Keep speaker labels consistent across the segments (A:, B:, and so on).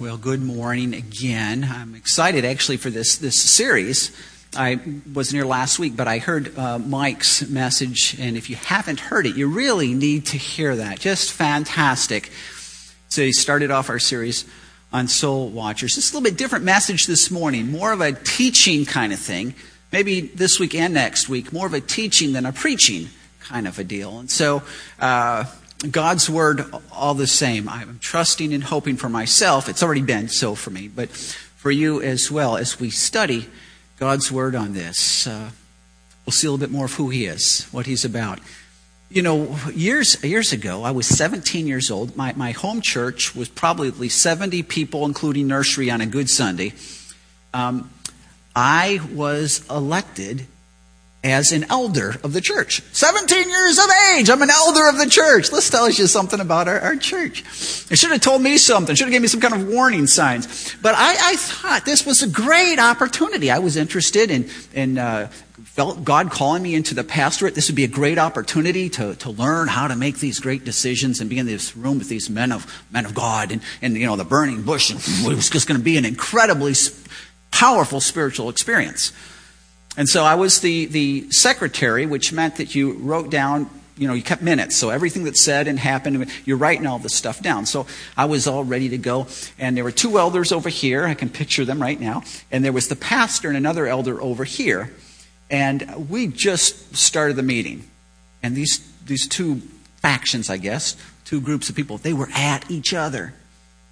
A: Well, good morning again. I'm excited actually for this, this series. I wasn't here last week, but I heard uh, Mike's message, and if you haven't heard it, you really need to hear that. Just fantastic. So he started off our series on soul watchers. Just a little bit different message this morning, more of a teaching kind of thing. Maybe this week and next week, more of a teaching than a preaching kind of a deal. And so, uh, God's word all the same. I'm trusting and hoping for myself. It's already been so for me, but for you as well as we study God's word on this. Uh, we'll see a little bit more of who he is, what he's about. You know, years years ago, I was 17 years old. My, my home church was probably at least 70 people, including nursery, on a good Sunday. Um, I was elected as an elder of the church. 17 years of age. I'm an elder of the church. This tells you something about our, our church. It should have told me something. Should have given me some kind of warning signs. But I, I thought this was a great opportunity. I was interested in, in uh, felt God calling me into the pastorate. This would be a great opportunity to, to learn how to make these great decisions and be in this room with these men of, men of God and, and, you know, the burning bush. And it was just going to be an incredibly powerful spiritual experience. And so I was the, the secretary, which meant that you wrote down, you know, you kept minutes. So everything that said and happened, you're writing all this stuff down. So I was all ready to go. And there were two elders over here. I can picture them right now. And there was the pastor and another elder over here. And we just started the meeting. And these, these two factions, I guess, two groups of people, they were at each other.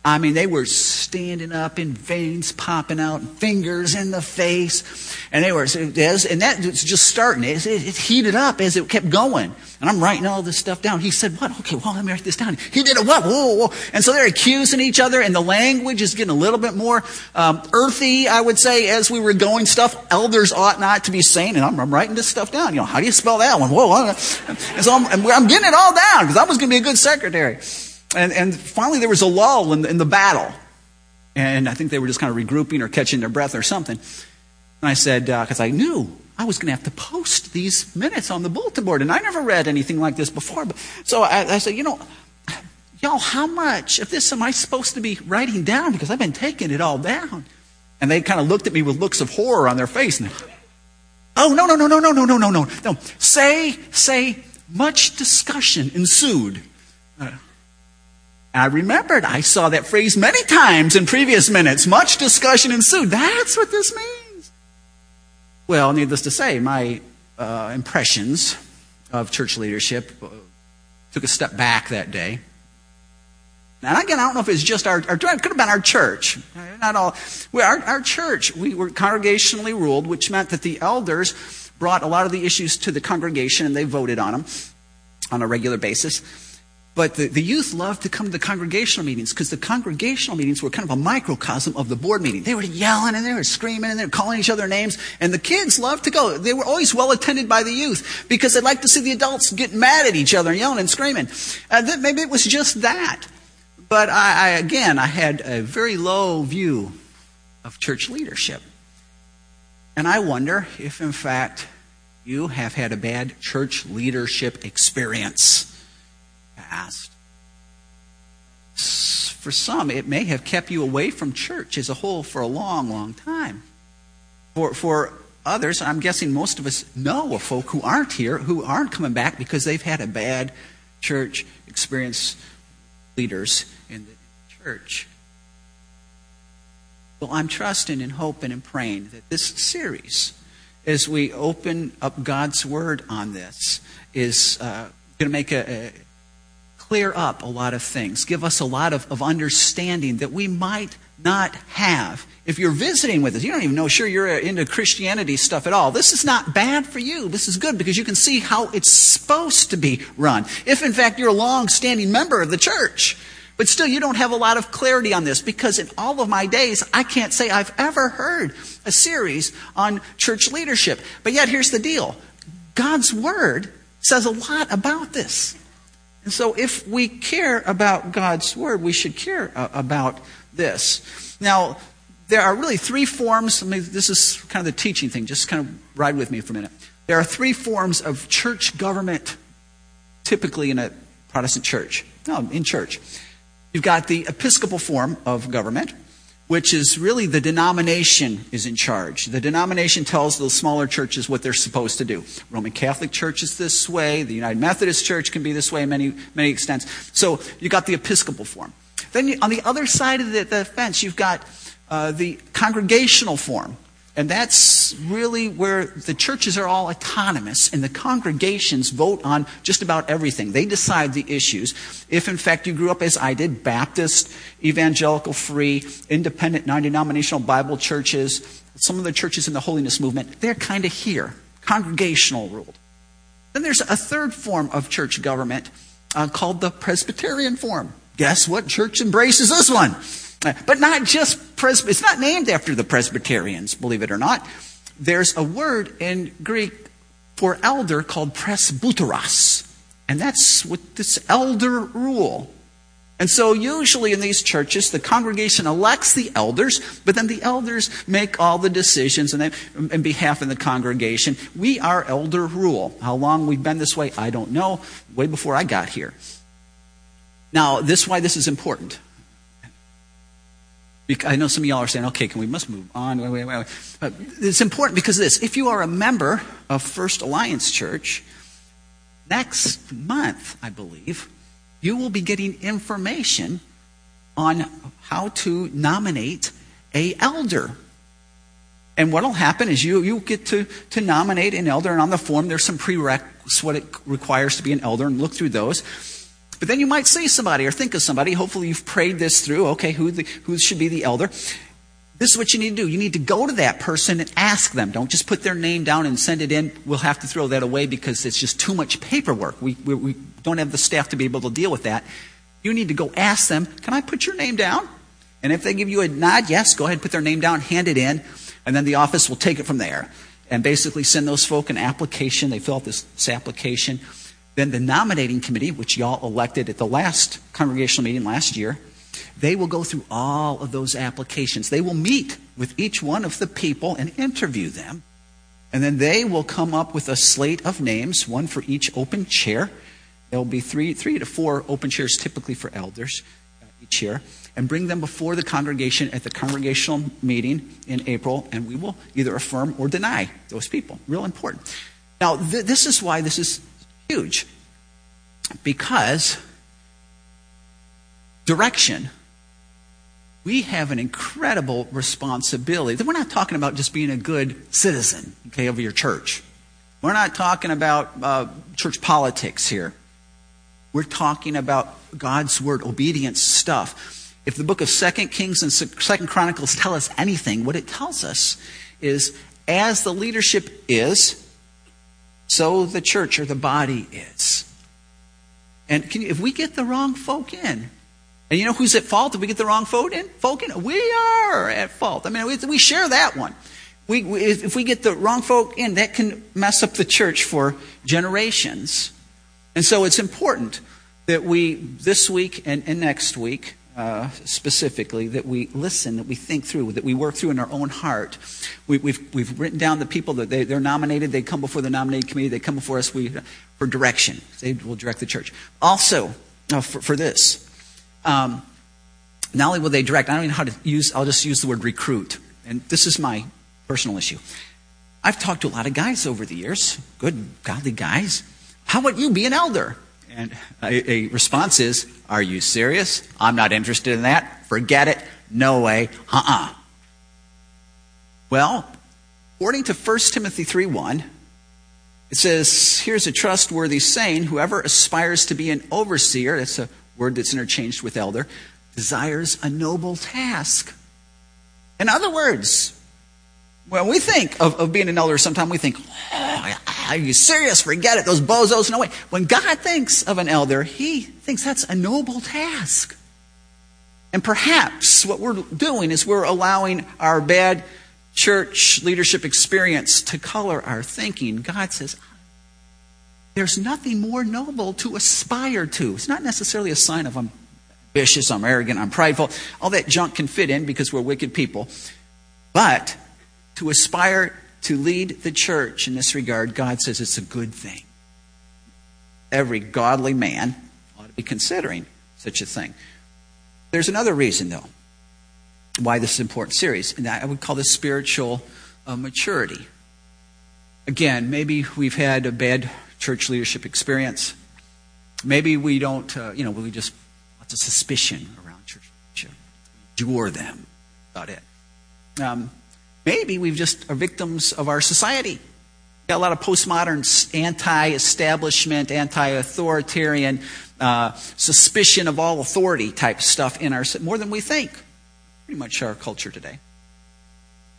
A: I mean, they were standing up in veins popping out, fingers in the face. And they were, and that was just starting. It, it, heated up as it kept going. And I'm writing all this stuff down. He said, what? Okay, well, let me write this down. He did it, what? Whoa, whoa. And so they're accusing each other, and the language is getting a little bit more um, earthy, I would say, as we were going. Stuff elders ought not to be saying. And I'm, I'm writing this stuff down. You know, how do you spell that one? Whoa. And so I'm, I'm getting it all down because I was going to be a good secretary. And, and finally, there was a lull in the, in the battle. And I think they were just kind of regrouping or catching their breath or something. And I said, because uh, I knew I was going to have to post these minutes on the bulletin board. And I never read anything like this before. But, so I, I said, you know, y'all, how much of this am I supposed to be writing down? Because I've been taking it all down. And they kind of looked at me with looks of horror on their face. And, oh, no, no, no, no, no, no, no, no, no. No. Say, say, much discussion ensued. Uh, I remembered, I saw that phrase many times in previous minutes. Much discussion ensued. That's what this means. Well, needless to say, my uh, impressions of church leadership uh, took a step back that day. And again, I don't know if it's just our, our it could have been our church. Not all. Well, our, our church, we were congregationally ruled, which meant that the elders brought a lot of the issues to the congregation and they voted on them on a regular basis. But the, the youth loved to come to the congregational meetings because the congregational meetings were kind of a microcosm of the board meeting. They were yelling and they were screaming and they were calling each other names. And the kids loved to go. They were always well attended by the youth because they liked to see the adults get mad at each other and yelling and screaming. Uh, that, maybe it was just that. But I, I, again, I had a very low view of church leadership. And I wonder if, in fact, you have had a bad church leadership experience past. For some, it may have kept you away from church as a whole for a long, long time. For, for others, I'm guessing most of us know of folk who aren't here, who aren't coming back because they've had a bad church experience leaders in the church. Well, I'm trusting and hoping and praying that this series, as we open up God's Word on this, is uh, going to make a, a clear up a lot of things, give us a lot of, of understanding that we might not have. If you're visiting with us, you don't even know, sure, you're uh, into Christianity stuff at all. This is not bad for you. This is good because you can see how it's supposed to be run. If, in fact, you're a long standing member of the church, but still you don't have a lot of clarity on this because in all of my days, I can't say I've ever heard a series on church leadership. But yet, here's the deal God's Word says a lot about this. And so, if we care about God's Word, we should care uh, about this. Now, there are really three forms. I mean, this is kind of the teaching thing. Just kind of ride with me for a minute. There are three forms of church government typically in a Protestant church. No, in church. You've got the episcopal form of government, which is really the denomination is in charge. The denomination tells the smaller churches what they're supposed to do. Roman Catholic Church is this way. The United Methodist Church can be this way in many, many extents. So you've got the episcopal form. Then you, on the other side of the, the fence, you've got uh, the congregational form. And that's really where the churches are all autonomous and the congregations vote on just about everything. They decide the issues. If in fact you grew up as I did, Baptist, evangelical, free, independent, non-denominational Bible churches, some of the churches in the holiness movement, they're kind of here, congregational ruled. Then there's a third form of church government uh, called the Presbyterian form. Guess what church embraces this one? But not just pres. it's not named after the Presbyterians, believe it or not. There's a word in Greek for elder called presbyteros. And that's what this elder rule. And so usually in these churches, the congregation elects the elders, but then the elders make all the decisions in behalf of the congregation. We are elder rule. How long we've been this way, I don't know. Way before I got here. Now, this why this is important. I know some of y'all are saying, okay, can we must move on? Wait, wait, wait. But it's important because this. If you are a member of First Alliance Church, next month, I believe, you will be getting information on how to nominate a elder. And what will happen is you, you get to, to nominate an elder, and on the form there's some prerequisites, what it requires to be an elder, and look through those. But then you might see somebody or think of somebody. Hopefully, you've prayed this through. Okay, who, the, who should be the elder? This is what you need to do. You need to go to that person and ask them. Don't just put their name down and send it in. We'll have to throw that away because it's just too much paperwork. We, we, we don't have the staff to be able to deal with that. You need to go ask them, Can I put your name down? And if they give you a nod, yes, go ahead and put their name down, hand it in, and then the office will take it from there and basically send those folk an application. They fill out this, this application. Then the nominating committee, which y'all elected at the last congregational meeting last year, they will go through all of those applications. They will meet with each one of the people and interview them. And then they will come up with a slate of names, one for each open chair. There will be three, three to four open chairs typically for elders each year, and bring them before the congregation at the congregational meeting in April, and we will either affirm or deny those people. Real important. Now, th- this is why this is huge because direction we have an incredible responsibility. We're not talking about just being a good citizen, okay, of your church. We're not talking about uh, church politics here. We're talking about God's word, obedience stuff. If the book of Second Kings and Second Chronicles tell us anything, what it tells us is as the leadership is, so the church or the body is. And you, if we get the wrong folk in, and you know who's at fault if we get the wrong folk in? Folk in? We are at fault. I mean, we, we share that one. We, we, if we get the wrong folk in, that can mess up the church for generations. And so it's important that we, this week and, and next week, uh, specifically, that we listen, that we think through, that we work through in our own heart. We, have we've, we've written down the people that they, are nominated. They come before the nominating committee. They come before us we, for direction. They will direct the church. Also, uh, for, for, this, um, not only will they direct, I don't even know how to use, I'll just use the word recruit. And this is my personal issue. I've talked to a lot of guys over the years, good, godly guys. How about you be an elder? And a, a response is, Are you serious? I'm not interested in that. Forget it. No way. Uh uh-uh. uh Well, according to 1 Timothy 3 1, it says, Here's a trustworthy saying whoever aspires to be an overseer, that's a word that's interchanged with elder, desires a noble task. In other words, when we think of, of being an elder, sometimes we think, oh, are you serious? Forget it. Those bozos, no way. When God thinks of an elder, he thinks that's a noble task. And perhaps what we're doing is we're allowing our bad church leadership experience to color our thinking. God says, there's nothing more noble to aspire to. It's not necessarily a sign of I'm ambitious, I'm arrogant, I'm prideful. All that junk can fit in because we're wicked people. But to aspire to lead the church in this regard, God says it's a good thing. Every godly man ought to be considering such a thing. There's another reason, though, why this is an important series, and I would call this spiritual uh, maturity. Again, maybe we've had a bad church leadership experience. Maybe we don't, uh, you know, we just lots of suspicion around church leadership. Endure them. About it. Um, maybe we've just are victims of our society. Got a lot of postmodern anti-establishment, anti-authoritarian uh, suspicion of all authority type stuff in our more than we think. Pretty much our culture today.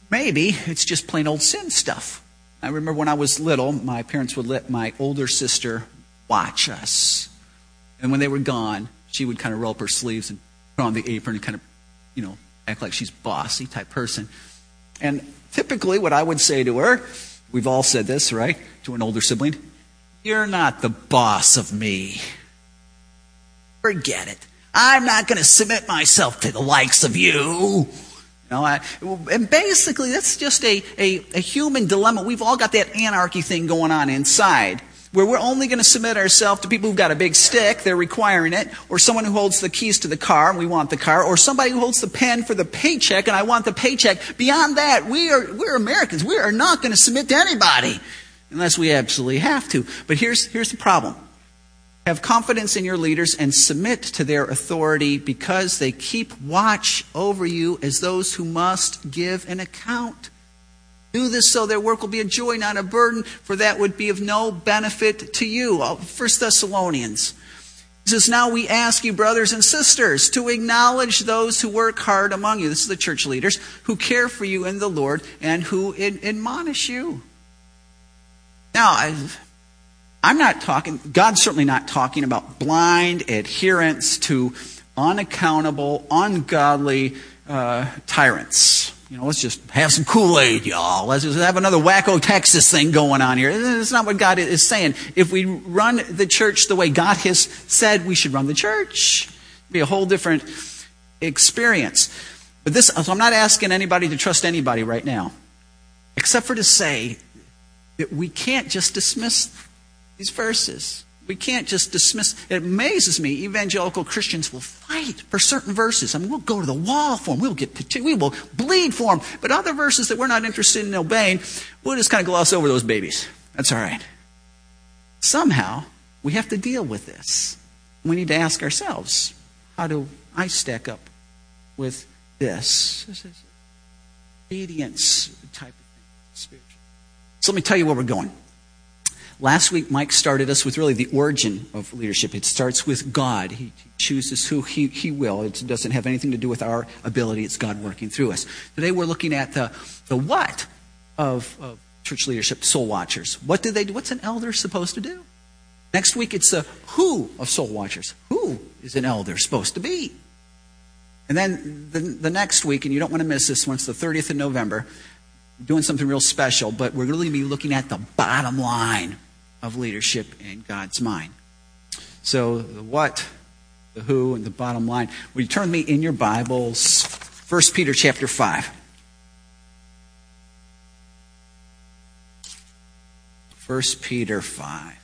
A: Maybe it's just plain old sin stuff. I remember when I was little, my parents would let my older sister watch us. And when they were gone, she would kind of roll up her sleeves and put on the apron and kind of, you know, act like she's bossy type person. And typically what I would say to her, we've all said this, right? To an older sibling, you're not the boss of me. Forget it. I'm not going to submit myself to the likes of you. You know, I, and basically, that's just a, a, a human dilemma. We've all got that anarchy thing going on inside where we're only going to submit ourselves to people who've got a big stick, they're requiring it, or someone who holds the keys to the car and we want the car, or somebody who holds the pen for the paycheck and I want the paycheck. Beyond that, we are, we're Americans. We are not going to submit to anybody unless we absolutely have to. But here's, here's the problem. Have confidence in your leaders and submit to their authority because they keep watch over you as those who must give an account. Do this so their work will be a joy, not a burden, for that would be of no benefit to you. Uh, First Thessalonians. He says, Now we ask you, brothers and sisters, to acknowledge those who work hard among you. This is the church leaders who care for you in the Lord and who admonish you. Now, I I'm not talking, God's certainly not talking about blind adherence to unaccountable, ungodly uh, tyrants. You know, let's just have some Kool Aid, y'all. Let's just have another wacko Texas thing going on here. That's not what God is saying. If we run the church the way God has said we should run the church, it'd be a whole different experience. But this, so I'm not asking anybody to trust anybody right now, except for to say that we can't just dismiss these verses. We can't just dismiss. It amazes me. Evangelical Christians will fight for certain verses. I mean, we'll go to the wall for them. We'll get, we will bleed for them. But other verses that we're not interested in obeying, we'll just kind of gloss over those babies. That's all right. Somehow, we have to deal with this. We need to ask ourselves, how do I stack up with this? This is obedience type of thing, spiritual. So let me tell you where we're going. Last week, Mike started us with really the origin of leadership. It starts with God. He chooses who he, he will. It doesn't have anything to do with our ability. It's God working through us. Today, we're looking at the, the what of, of church leadership, soul watchers. What do they do? What's an elder supposed to do? Next week, it's the who of soul watchers. Who is an elder supposed to be? And then the, the next week, and you don't want to miss this one, it's the 30th of November, doing something real special, but we're going to be looking at the bottom line of leadership in God's mind. So, the what, the who, and the bottom line. Will you turn me in your Bibles? 1 Peter chapter 5. 1 Peter 5.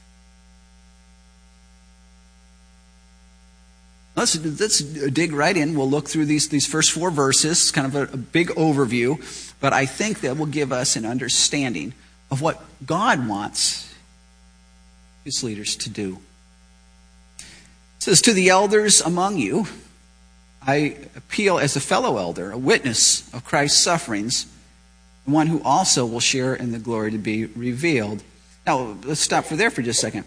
A: Let's, let's dig right in. We'll look through these, these first four verses, kind of a, a big overview, but I think that will give us an understanding of what God wants his leaders to do. It says, To the elders among you, I appeal as a fellow elder, a witness of Christ's sufferings, one who also will share in the glory to be revealed. Now, let's stop for there for just a second.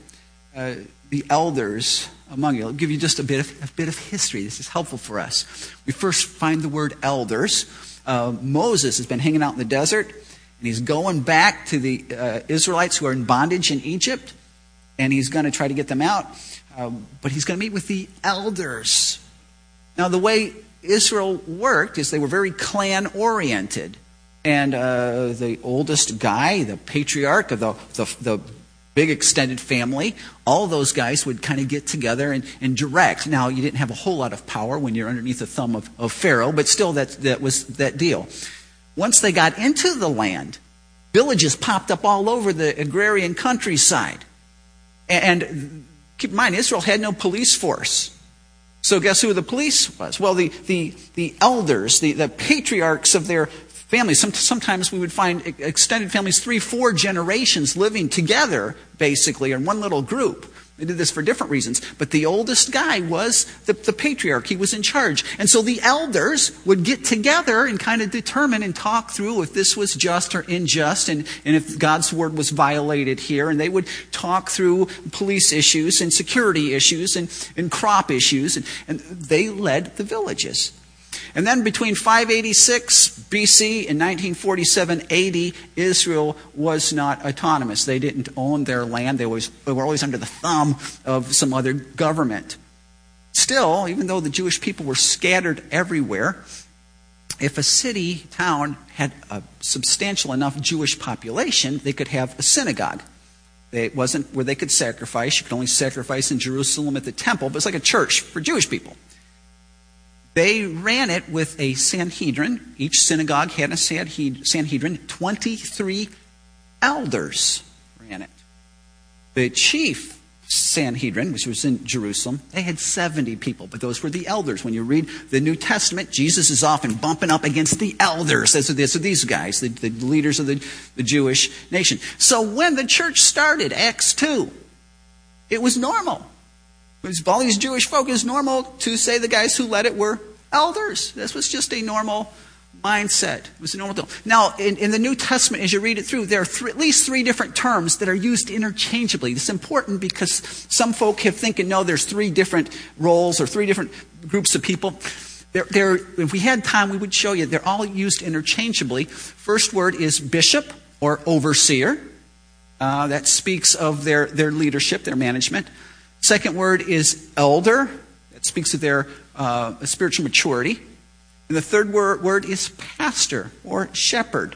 A: Uh, the elders among you. I'll give you just a bit of, a bit of history. This is helpful for us. We first find the word elders. Uh, Moses has been hanging out in the desert, and he's going back to the uh, Israelites who are in bondage in Egypt and he's going to try to get them out. Um, but he's going to meet with the elders. Now, the way Israel worked is they were very clan oriented. And uh, the oldest guy, the patriarch of the, the, the big extended family, all those guys would kind of get together and, and, direct. Now, you didn't have a whole lot of power when you're underneath the thumb of, of Pharaoh, but still, that, that was that deal. Once they got into the land, villages popped up all over the agrarian countryside. And keep in mind, Israel had no police force. So guess who the police was? Well, the, the, the elders, the, the patriarchs of their families. Sometimes we would find extended families, three, four generations living together, basically, in one little group. They did this for different reasons. But the oldest guy was the, the, patriarch. He was in charge. And so the elders would get together and kind of determine and talk through if this was just or unjust and, and if God's word was violated here. And they would talk through police issues and security issues and, and crop issues. And, and they led the villages. And then between 586 BC and 1947 AD, Israel was not autonomous. They didn't own their land. They, was, they were always under the thumb of some other government. Still, even though the Jewish people were scattered everywhere, if a city, town had a substantial enough Jewish population, they could have a synagogue. It wasn't where they could sacrifice. You could only sacrifice in Jerusalem at the temple, but it's like a church for Jewish people. They ran it with a Sanhedrin. Each synagogue had a Sanhedrin. 23 elders ran it. The chief Sanhedrin, which was in Jerusalem, they had 70 people, but those were the elders. When you read the New Testament, Jesus is often bumping up against the elders. Those are, these guys, the, the leaders of the, the Jewish nation. So when the church started, Acts 2, it was normal. All these Jewish folk, is normal to say the guys who led it were elders. This was just a normal mindset. It was a normal thing. Now, in, in, the New Testament, as you read it through, there are at least three different terms that are used interchangeably. Is important because some folk have thinking, no, there's three different roles or three different groups of people. They're, they're, if we had time, we would show you. They're all used interchangeably. First word is bishop or overseer. Uh, that speaks of their, their leadership, their management. Second word is elder. That speaks of their uh, spiritual maturity. And the third word, word is pastor or shepherd.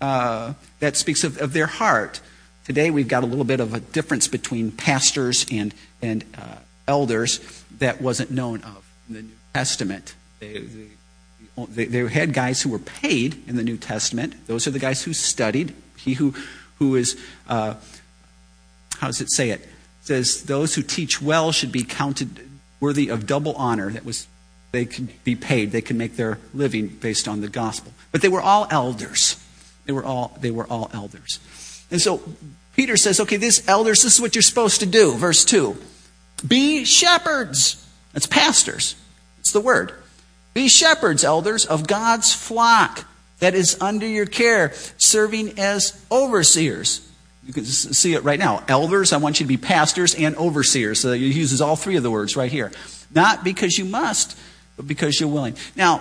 A: Uh, that speaks of, of, their heart. Today we've got a little bit of a difference between pastors and, and uh, elders that wasn't known of in the New Testament. They, they, they, had guys who were paid in the New Testament. Those are the guys who studied. He who, who is, uh, how does it say it? it? Says those who teach well should be counted worthy of double honor. That was they could be paid. They could make their living based on the gospel. But they were all elders. They were all they were all elders. And so Peter says, okay, these elders, this is what you're supposed to do. Verse 2. Be shepherds. That's pastors. It's the word. Be shepherds, elders, of God's flock that is under your care, serving as overseers. You can see it right now. Elders, I want you to be pastors and overseers. So he uses all three of the words right here. Not because you must, but because you're willing. Now,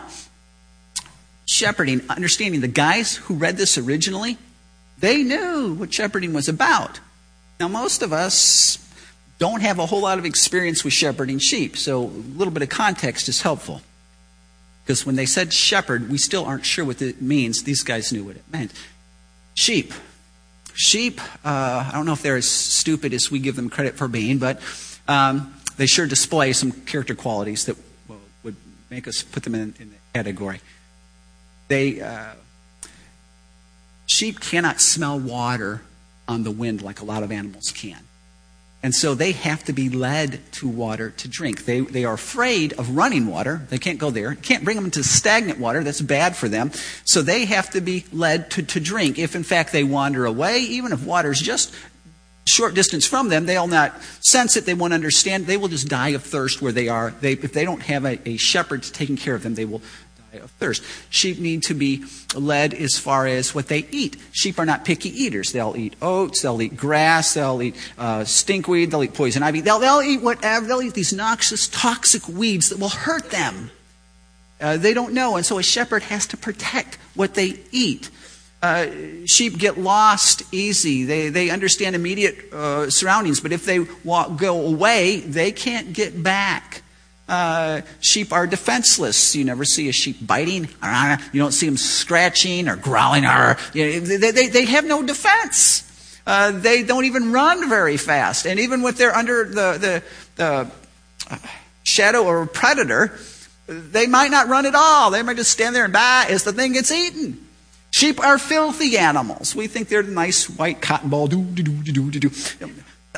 A: shepherding, understanding the guys who read this originally, they knew what shepherding was about. Now, most of us don't have a whole lot of experience with shepherding sheep, so a little bit of context is helpful. Because when they said shepherd, we still aren't sure what it means. These guys knew what it meant. Sheep. Sheep, uh, I don't know if they're as stupid as we give them credit for being, but um, they sure display some character qualities that well, would make us put them in, in the category. They, uh, sheep cannot smell water on the wind like a lot of animals can. And so they have to be led to water to drink. They, they are afraid of running water. They can't go there. Can't bring them into stagnant water. That's bad for them. So they have to be led to, to drink. If in fact they wander away, even if water is just short distance from them, they'll not sense it. They won't understand. They will just die of thirst where they are. They, if they don't have a, a shepherd taking care of them, they will of thirst. Sheep need to be led as far as what they eat. Sheep are not picky eaters. They'll eat oats, they'll eat grass, they'll eat uh, stinkweed, they'll eat poison ivy. They'll, they'll eat whatever. They'll eat these noxious, toxic weeds that will hurt them. Uh, they don't know, and so a shepherd has to protect what they eat. Uh, sheep get lost easy. They, they understand immediate uh, surroundings, but if they walk, go away, they can't get back. Uh, sheep are defenseless. You never see a sheep biting. You don't see them scratching or growling. Or, you know, they, they, they have no defense. Uh, they don't even run very fast. And even when they're under the, the, the uh, shadow of a predator, they might not run at all. They might just stand there and baa as the thing gets eaten. Sheep are filthy animals. We think they're the nice white cotton ball. Do, do, do, do, do, do.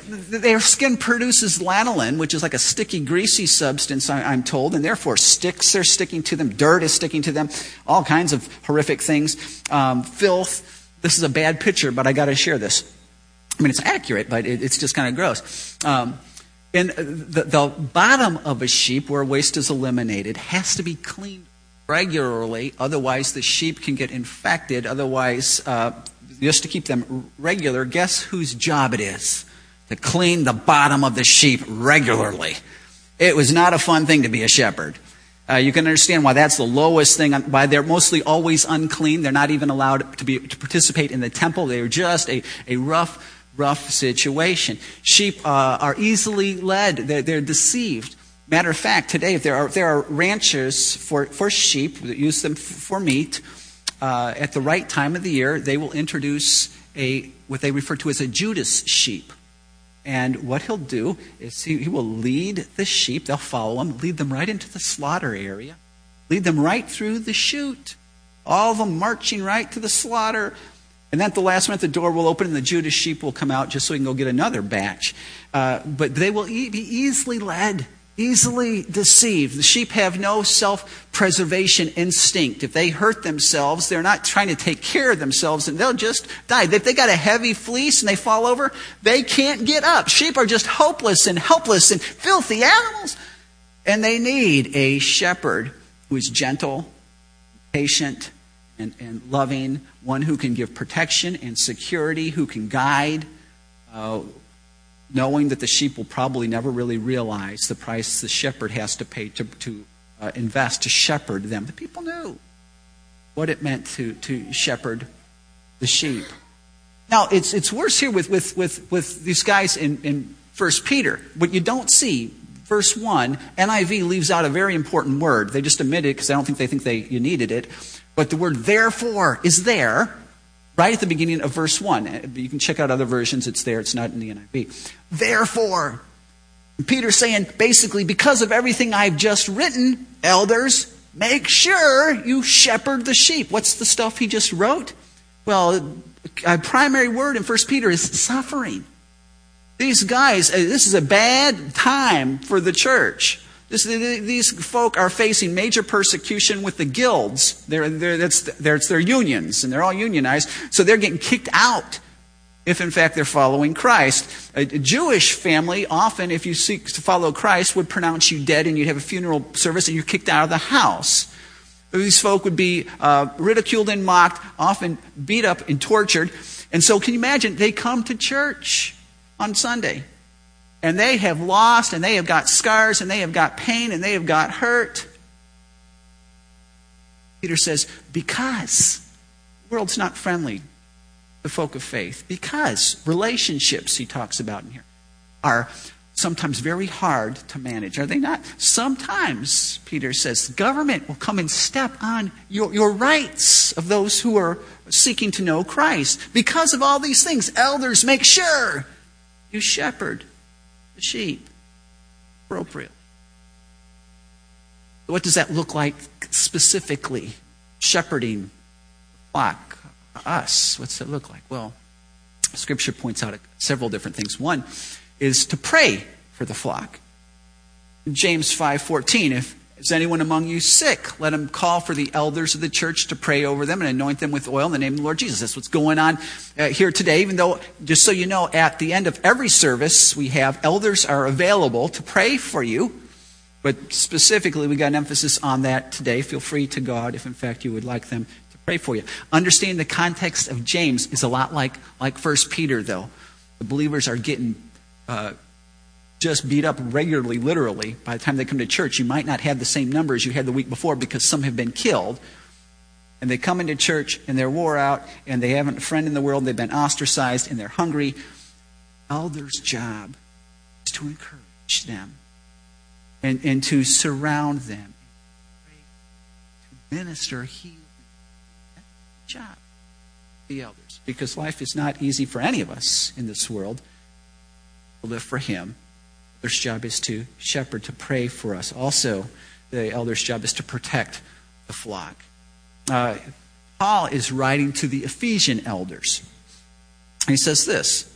A: Their skin produces lanolin, which is like a sticky, greasy substance, I'm told, and therefore sticks are sticking to them, dirt is sticking to them, all kinds of horrific things, um, filth. This is a bad picture, but I got to share this. I mean, it's accurate, but it, it's just kind of gross. Um, and the, the bottom of a sheep, where waste is eliminated, has to be cleaned regularly, otherwise the sheep can get infected. Otherwise, uh, just to keep them regular, guess whose job it is? To clean the bottom of the sheep regularly. It was not a fun thing to be a shepherd. Uh, you can understand why that's the lowest thing, why they're mostly always unclean. They're not even allowed to, be, to participate in the temple. They're just a, a rough, rough situation. Sheep uh, are easily led, they're, they're, deceived. Matter of fact, today, if there are, there are ranchers for, for sheep that use them for meat, uh, at the right time of the year, they will introduce a, what they refer to as a Judas sheep. And what he'll do is he, he will lead the sheep, they'll follow him, lead them right into the slaughter area, lead them right through the chute, all of them marching right to the slaughter. And then at the last minute, the door will open and the Judas sheep will come out just so he can go get another batch. Uh, but they will e- be easily led easily deceived. The sheep have no self preservation instinct. If they hurt themselves, they're not trying to take care of themselves and they'll just die. If they got a heavy fleece and they fall over, they can't get up. Sheep are just hopeless and helpless and filthy animals. And they need a shepherd who is gentle, patient, and, and loving, one who can give protection and security, who can guide. Uh, knowing that the sheep will probably never really realize the price the shepherd has to pay to, to uh, invest to shepherd them. The people knew what it meant to, to shepherd the sheep. Now, it's, it's worse here with, with, with, with these guys in, in 1 Peter. What you don't see, verse 1, NIV leaves out a very important word. They just omit it because I don't think they think they, you needed it. But the word therefore is there right at the beginning of verse 1. Uh, you can check out other versions, it's there, it's not in the NIV. Therefore, Peter's saying basically, because of everything I've just written, elders, make sure you shepherd the sheep. What's the stuff he just wrote? Well, a primary word in 1 Peter is suffering. These guys, uh, this is a bad time for the church. This, these folk are facing major persecution with the guilds. They're, they're, they're, it's their unions, and they're all unionized. So they're getting kicked out if, in fact, they're following Christ. A, a Jewish family, often, if you seek to follow Christ, would pronounce you dead, and you'd have a funeral service, and you're kicked out of the house. These folk would be uh, ridiculed and mocked, often beat up and tortured. And so, can you imagine? They come to church on Sunday and they have lost and they have got scars and they have got pain and they have got hurt. Peter says, because the world's not friendly to folk of faith, because relationships, he talks about in here, are sometimes very hard to manage. Are they not? Sometimes, Peter says, government will come and step on your, your rights of those who are seeking to know Christ. Because of all these things, elders make sure you shepherd the sheep appropriately. What does that look like specifically? Shepherding flock, us. What's that look like? Well, Scripture points out several different things. One is to pray for the flock. James 5:14, if is anyone among you sick? Let him call for the elders of the church to pray over them and anoint them with oil in the name of the Lord Jesus. That's what's going on uh, here today. Even though, just so you know, at the end of every service, we have elders are available to pray for you. But specifically, we got an emphasis on that today. Feel free to God if, in fact, you would like them to pray for you. Understanding the context of James is a lot like like First Peter, though. The believers are getting uh, just beat up regularly, literally, by the time they come to church, you might not have the same numbers you had the week before because some have been killed. And they come into church and they're wore out and they haven't a friend in the world, they've been ostracized and they're hungry. Elder's job is to encourage them and, and to surround them, to minister healing. job, the elders. Because life is not easy for any of us in this world to live for Him elder's job is to shepherd, to pray for us. Also, the elder's job is to protect the flock. Uh, Paul is writing to the Ephesian elders. He says this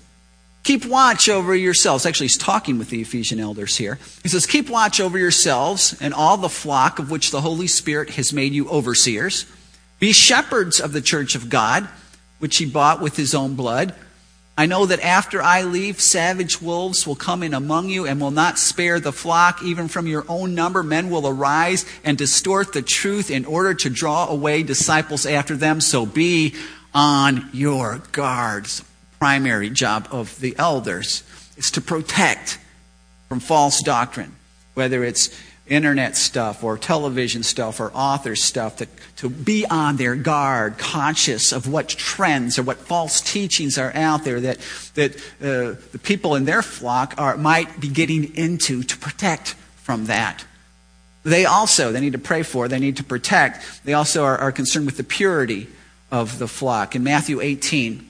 A: Keep watch over yourselves. Actually, he's talking with the Ephesian elders here. He says, Keep watch over yourselves and all the flock of which the Holy Spirit has made you overseers. Be shepherds of the church of God, which he bought with his own blood. I know that after I leave, savage wolves will come in among you and will not spare the flock. Even from your own number, men will arise and distort the truth in order to draw away disciples after them. So be on your guards. Primary job of the elders is to protect from false doctrine, whether it's internet stuff or television stuff or author stuff, to, to be on their guard, conscious of what trends or what false teachings are out there that, that uh, the people in their flock are, might be getting into to protect from that. They also, they need to pray for, they need to protect. They also are, are concerned with the purity of the flock. In Matthew 18,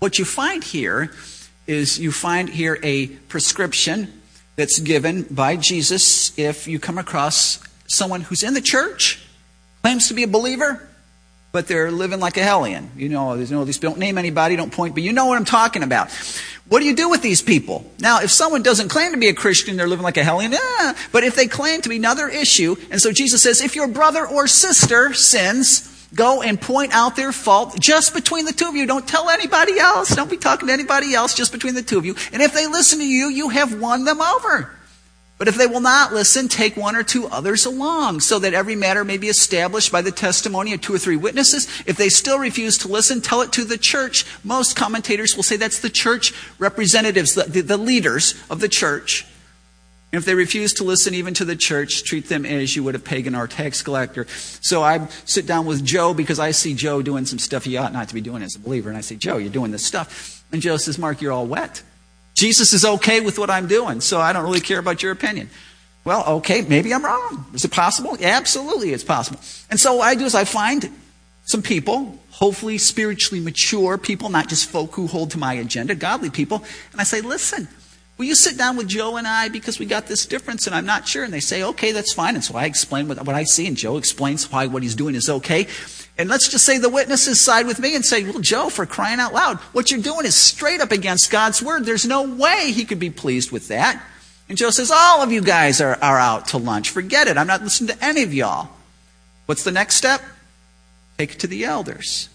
A: what you find here is you find here a prescription that's given by Jesus if you come across someone who's in the church, claims to be a believer, but they're living like a hellion. You know, there's no, these don't name anybody, don't point, but you know what I'm talking about. What do you do with these people? Now, if someone doesn't claim to be a Christian, they're living like a hellion, eh, but if they claim to be another issue, and so Jesus says, if your brother or sister sins, Go and point out their fault just between the two of you. Don't tell anybody else. Don't be talking to anybody else, just between the two of you. And if they listen to you, you have won them over. But if they will not listen, take one or two others along, so that every matter may be established by the testimony of two or three witnesses. If they still refuse to listen, tell it to the church. Most commentators will say that's the church representatives, the, the, the leaders of the church. And if they refuse to listen even to the church, treat them as you would a pagan or tax collector. So I sit down with Joe because I see Joe doing some stuff he ought not to be doing as a believer. And I say, Joe, you're doing this stuff. And Joe says, Mark, you're all wet. Jesus is okay with what I'm doing, so I don't really care about your opinion. Well, okay, maybe I'm wrong. Is it possible? Yeah, absolutely, it's possible. And so what I do is I find some people, hopefully spiritually mature people, not just folk who hold to my agenda, godly people, and I say, listen, Will you sit down with Joe and I because we got this difference and I'm not sure? And they say, okay, that's fine. And so I explain what, what I see, and Joe explains why what he's doing is okay. And let's just say the witnesses side with me and say, well, Joe, for crying out loud, what you're doing is straight up against God's word. There's no way he could be pleased with that. And Joe says, all of you guys are, are out to lunch. Forget it. I'm not listening to any of y'all. What's the next step? Take it to the elders.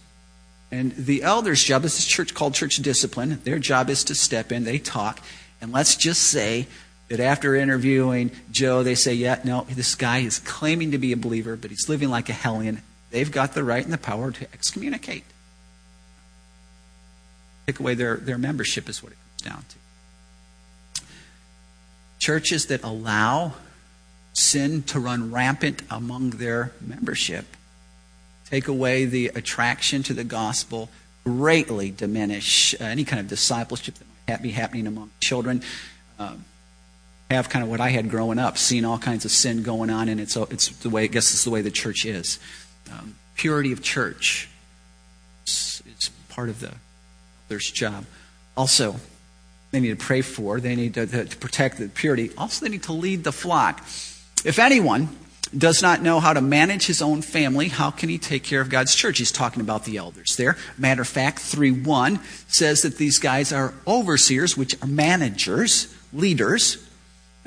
A: And the elders' job, this is church called church discipline. Their job is to step in, they talk, and let's just say that after interviewing Joe, they say, yeah, no, this guy is claiming to be a believer, but he's living like a hellion. They've got the right and the power to excommunicate. Take away their, their membership is what it comes down to. Churches that allow sin to run rampant among their membership take away the attraction to the gospel, greatly diminish uh, any kind of discipleship that be happening among children. Um, have kind of what I had growing up, seeing all kinds of sin going on, and it's it's the way I guess it's the way the church is. Um, purity of church is, is part of the elder's job. Also, they need to pray for. They need to, to, to protect the purity. Also, they need to lead the flock. If anyone does not know how to manage his own family, how can he take care of God's church? He's talking about the elders there. Matter of fact, 3 1 says that these guys are overseers, which are managers, leaders.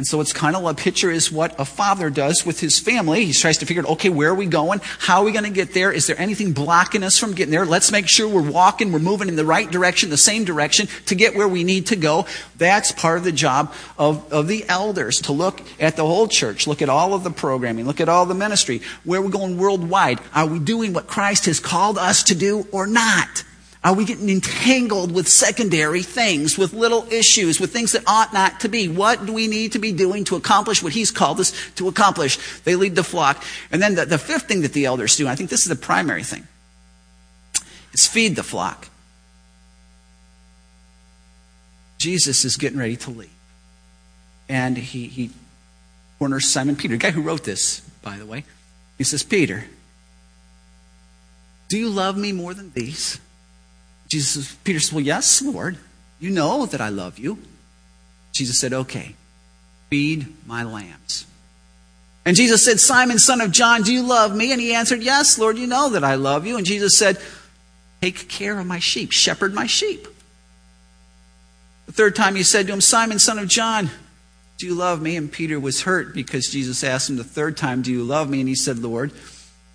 A: And so it's kind of a picture is what a father does with his family. He tries to figure out, okay, where are we going? How are we going to get there? Is there anything blocking us from getting there? Let's make sure we're walking, we're moving in the right direction, the same direction to get where we need to go. That's part of the job of, of the elders to look at the whole church, look at all of the programming, look at all the ministry, where we're going worldwide. Are we doing what Christ has called us to do or not? Are we getting entangled with secondary things, with little issues, with things that ought not to be? What do we need to be doing to accomplish what He's called us to accomplish? They lead the flock. And then the, the fifth thing that the elders do, I think this is the primary thing, is feed the flock. Jesus is getting ready to leave. And he, he corners Simon Peter, the guy who wrote this, by the way. He says, Peter, do you love me more than these? Jesus, Peter said, Well, yes, Lord. You know that I love you. Jesus said, Okay, feed my lambs. And Jesus said, Simon, son of John, do you love me? And he answered, Yes, Lord, you know that I love you. And Jesus said, Take care of my sheep, shepherd my sheep. The third time he said to him, Simon, son of John, do you love me? And Peter was hurt because Jesus asked him the third time, Do you love me? And he said, Lord,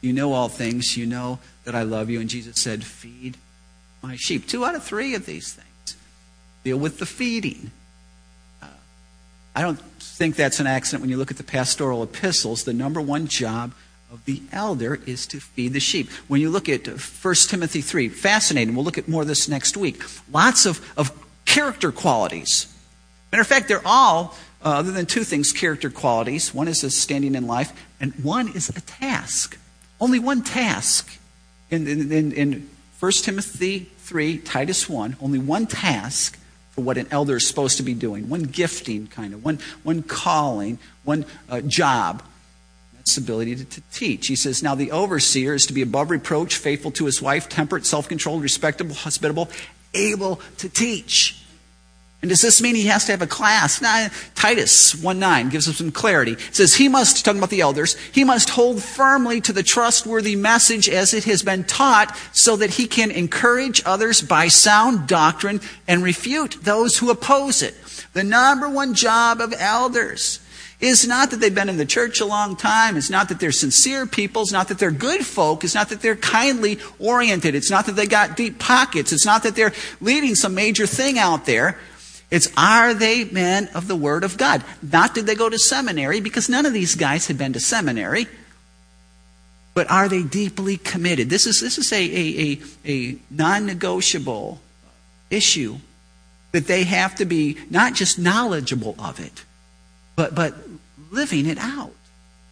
A: you know all things. You know that I love you. And Jesus said, Feed my sheep. Two out of three of these things deal with the feeding. Uh, I don't think that's an accident when you look at the pastoral epistles. The number one job of the elder is to feed the sheep. When you look at 1 Timothy 3, fascinating. We'll look at more of this next week. Lots of, of character qualities. Matter of fact, they're all, uh, other than two things, character qualities. One is a standing in life, and one is a task. Only one task. In, in, in 1 Timothy 3, Titus 1, only one task for what an elder is supposed to be doing. One gifting, kind of, one, one calling, one uh, job. That's ability to, to teach. He says, Now the overseer is to be above reproach, faithful to his wife, temperate, self controlled, respectable, hospitable, able to teach. And does this mean he has to have a class? Nah, Titus 1 9 gives us some clarity. It says, He must, talking about the elders, he must hold firmly to the trustworthy message as it has been taught so that he can encourage others by sound doctrine and refute those who oppose it. The number one job of elders is not that they've been in the church a long time. It's not that they're sincere people. It's not that they're good folk. It's not that they're kindly oriented. It's not that they got deep pockets. It's not that they're leading some major thing out there. It's are they men of the Word of God? Not did they go to seminary, because none of these guys had been to seminary. But are they deeply committed? This is, this is a, a, a, a non negotiable issue that they have to be not just knowledgeable of it, but, but living it out.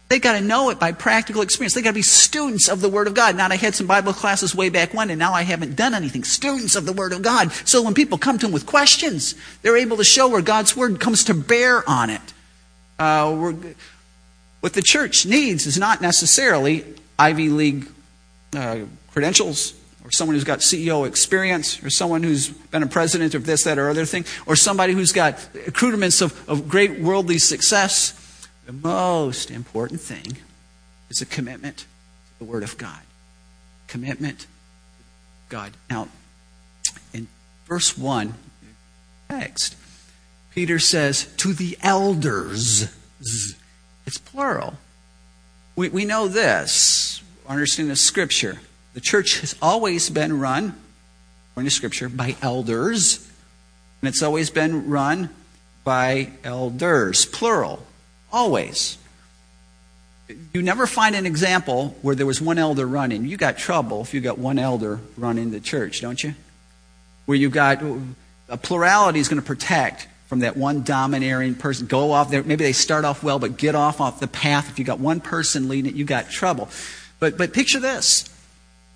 A: They got to know it by practical experience. They've got to be students of the Word of God. Not I had some Bible classes way back when, and now I haven't done anything. Students of the Word of God. So when people come to them with questions, they're able to show where God's Word comes to bear on it. Uh, what the church needs is not necessarily Ivy League uh, credentials, or someone who's got CEO experience, or someone who's been a president of this, that, or other thing, or somebody who's got accoutrements of, of great worldly success. The most important thing is a commitment to the Word of God. Commitment to God. Now, in verse 1, text, Peter says, to the elders. It's plural. We, we know this, understanding the Scripture. The church has always been run, according to Scripture, by elders, and it's always been run by elders, plural. Always. You never find an example where there was one elder running. You got trouble if you got one elder running the church, don't you? Where you got a plurality is going to protect from that one domineering person. Go off there. Maybe they start off well, but get off off the path. If you got one person leading it, you got trouble. But but picture this.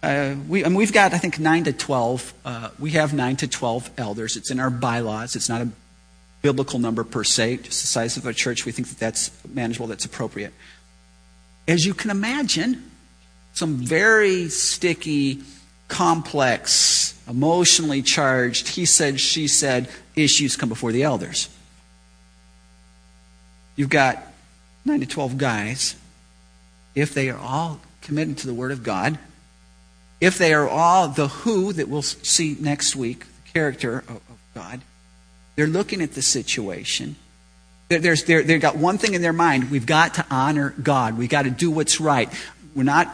A: Uh, we, I mean, we've got, I think, 9 to 12. Uh, we have 9 to 12 elders. It's in our bylaws. It's not a biblical number per se, just the size of a church. We think that that's manageable, that's appropriate. As you can imagine, some very sticky, complex, emotionally charged, he said, she said issues come before the elders. You've got 9 to 12 guys. If they are all committed to the Word of God, if they are all the who that we'll see next week, the character of, of God, they're looking at the situation. They've got one thing in their mind. We've got to honor God. We've got to do what's right. We're not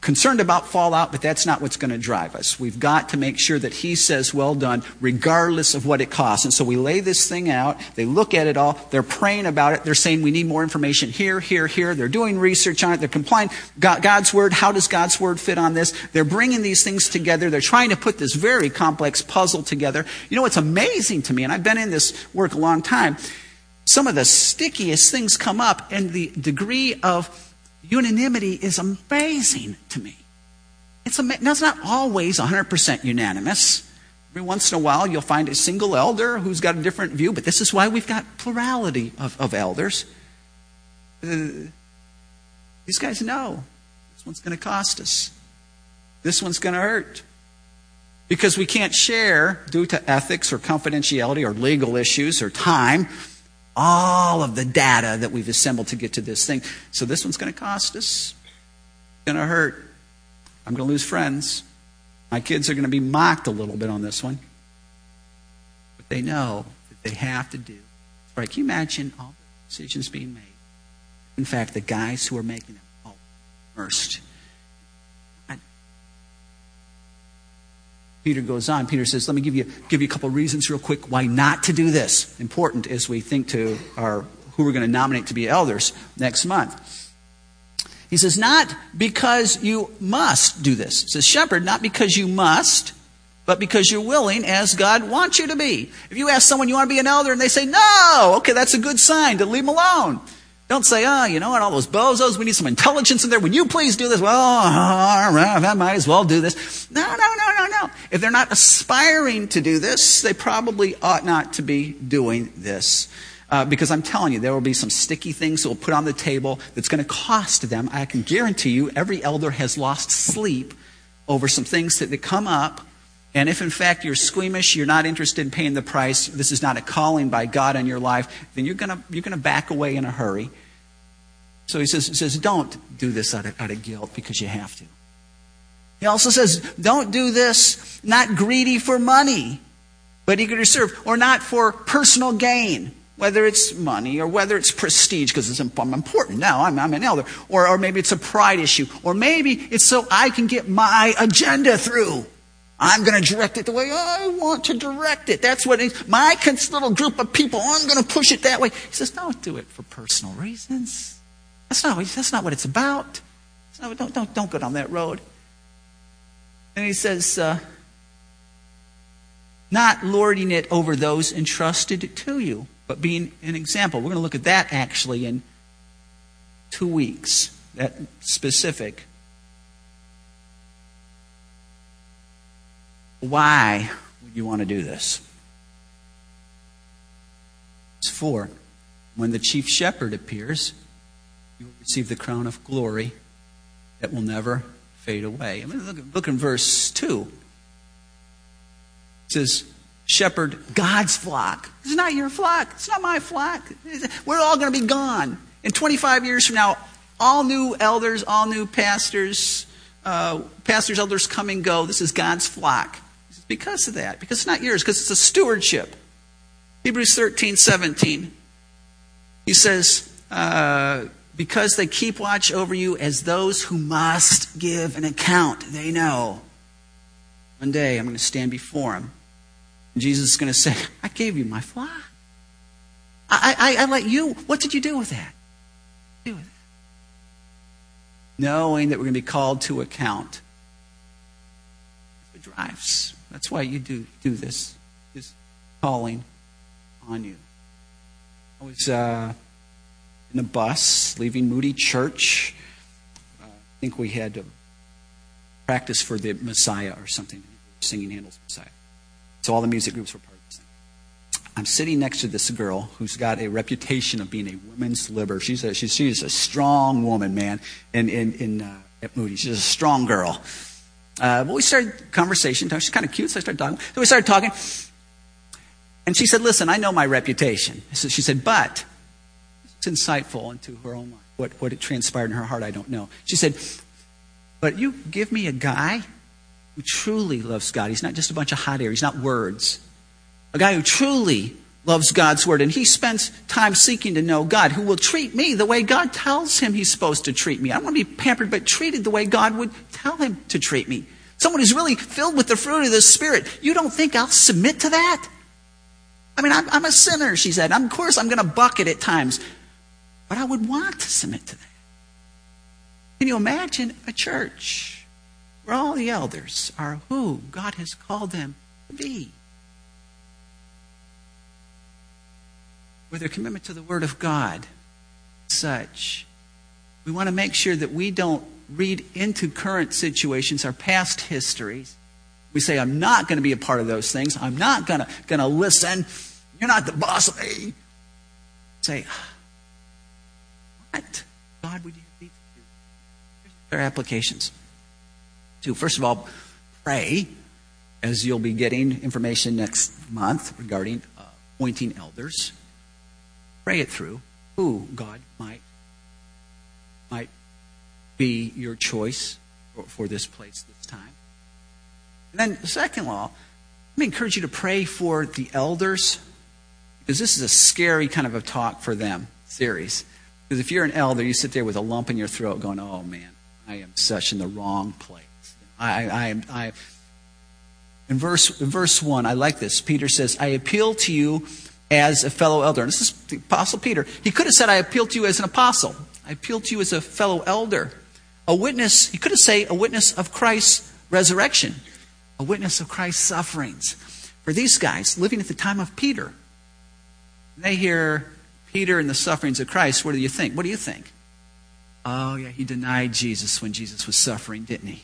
A: concerned about fallout, but that's not what's going to drive us. We've got to make sure that He says, well done, regardless of what it costs. And so we lay this thing out. They look at it all. They're praying about it. They're saying, we need more information here, here, here. They're doing research on it. They're complying. God's Word, how does God's Word fit on this? They're bringing these things together. They're trying to put this very complex puzzle together. You know, what's amazing to me, and I've been in this work a long time, some of the stickiest things come up, and the degree of unanimity is amazing to me. It's, ama- now, it's not always 100% unanimous. Every once in a while, you'll find a single elder who's got a different view, but this is why we've got plurality of, of elders. Uh, these guys know this one's going to cost us, this one's going to hurt. Because we can't share, due to ethics or confidentiality or legal issues or time, all of the data that we've assembled to get to this thing. So this one's going to cost us. Going to hurt. I'm going to lose friends. My kids are going to be mocked a little bit on this one. But They know that they have to do. Right? Can you imagine all the decisions being made? In fact, the guys who are making them all immersed. Peter goes on. Peter says, Let me give you, give you a couple reasons real quick why not to do this. Important as we think to our who we're going to nominate to be elders next month. He says, Not because you must do this. He says, Shepherd, not because you must, but because you're willing as God wants you to be. If you ask someone you want to be an elder and they say no, okay, that's a good sign to leave them alone. Don't say, oh, you know what, all those bozos, we need some intelligence in there. Would you please do this? Well, uh, uh, uh, I might as well do this. No, no, no, no, no. If they're not aspiring to do this, they probably ought not to be doing this. Uh, because I'm telling you, there will be some sticky things that will put on the table that's going to cost them. I can guarantee you, every elder has lost sleep over some things that, that come up and if in fact you're squeamish, you're not interested in paying the price, this is not a calling by God on your life, then you're going you're to back away in a hurry. So he says, he says don't do this out of, out of guilt because you have to. He also says, don't do this not greedy for money, but eager to serve, or not for personal gain, whether it's money or whether it's prestige, because it's important now, I'm, I'm an elder, or, or maybe it's a pride issue, or maybe it's so I can get my agenda through. I'm going to direct it the way I want to direct it. That's what it, my little group of people, I'm going to push it that way. He says, don't do it for personal reasons. That's not, that's not what it's about. Don't, don't, don't go down that road. And he says, uh, not lording it over those entrusted to you, but being an example. We're going to look at that actually in two weeks, that specific Why would you want to do this? It's four. When the chief shepherd appears, you will receive the crown of glory that will never fade away. I mean, look, look in verse 2. It says, Shepherd God's flock. It's not your flock. It's not my flock. We're all going to be gone. In 25 years from now, all new elders, all new pastors, uh, pastors, elders come and go. This is God's flock because of that. Because it's not yours, because it's a stewardship. Hebrews 13, 17. He says, uh, because they keep watch over you as those who must give an account. They know. One day I'm going to stand before him. And Jesus is going to say, I gave you my flock. I, I, I let you. What did you do with that? Do with it. Knowing that we're going to be called to account. It drives that's why you do, do this, this calling on you. I was uh, in a bus leaving Moody Church. Uh, I think we had to practice for the Messiah or something, singing Handel's Messiah. So all the music groups were part of this thing. I'm sitting next to this girl who's got a reputation of being a women's liber. She's a, she's, she's a strong woman, man, in, in, in, uh, at Moody. She's a strong girl. Uh, well, we started conversation. She's kind of cute, so I started talking. So we started talking. And she said, Listen, I know my reputation. So she said, But it's insightful into her own life. What, what it transpired in her heart, I don't know. She said, But you give me a guy who truly loves God. He's not just a bunch of hot air, he's not words. A guy who truly loves God's word and he spends time seeking to know God, who will treat me the way God tells him he's supposed to treat me. I don't want to be pampered, but treated the way God would tell him to treat me. Someone who's really filled with the fruit of the Spirit. You don't think I'll submit to that? I mean, I'm, I'm a sinner, she said. of course, I'm going to buck it at times. But I would want to submit to that. Can you imagine a church where all the elders are who God has called them to be? Where their commitment to the Word of God such. We want to make sure that we don't read into current situations, our past histories. We say, I'm not going to be a part of those things. I'm not going to, going to listen. You're not the boss of me. Say, what? God would you me to do? There are applications. Two, first of all, pray, as you'll be getting information next month regarding uh, appointing elders. Pray it through who God might might be your choice for, for this place this time. And then the second law, Let me encourage you to pray for the elders because this is a scary kind of a talk for them series. Because if you're an elder, you sit there with a lump in your throat going, oh man, I am such in the wrong place. I, I, I, in verse, in verse 1, I like this. Peter says, I appeal to you as a fellow elder. And this is the Apostle Peter. He could have said, I appeal to you as an apostle. I appeal to you as a fellow elder. A witness, he could have said, a witness of Christ's resurrection, a witness of Christ's sufferings. For these guys living at the time of Peter, they hear Peter and the sufferings of Christ. What do you think? What do you think? Oh, yeah, he denied Jesus when Jesus was suffering, didn't he?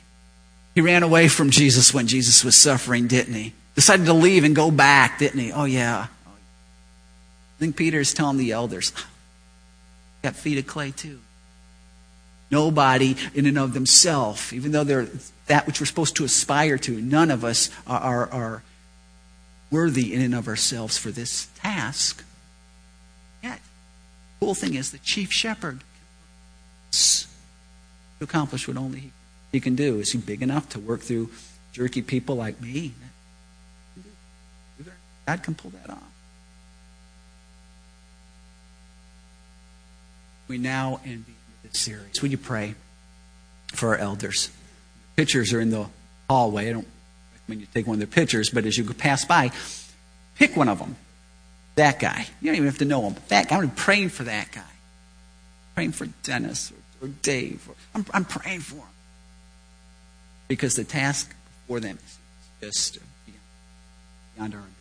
A: He ran away from Jesus when Jesus was suffering, didn't he? Decided to leave and go back, didn't he? Oh, yeah. Think Peter is telling the elders, got feet of clay too. Nobody in and of themselves, even though they're that which we're supposed to aspire to, none of us are, are, are worthy in and of ourselves for this task. Yet, the cool thing is the chief shepherd to accomplish what only he can do. Is he big enough to work through jerky people like me? God can pull that off. We now end this series. Would you pray for our elders? Pictures are in the hallway. I don't recommend you take one of their pictures, but as you pass by, pick one of them. That guy. You don't even have to know him. That guy. I'm praying for that guy. praying for Dennis or, or Dave. Or, I'm, I'm praying for him. Because the task before them is just beyond, beyond our.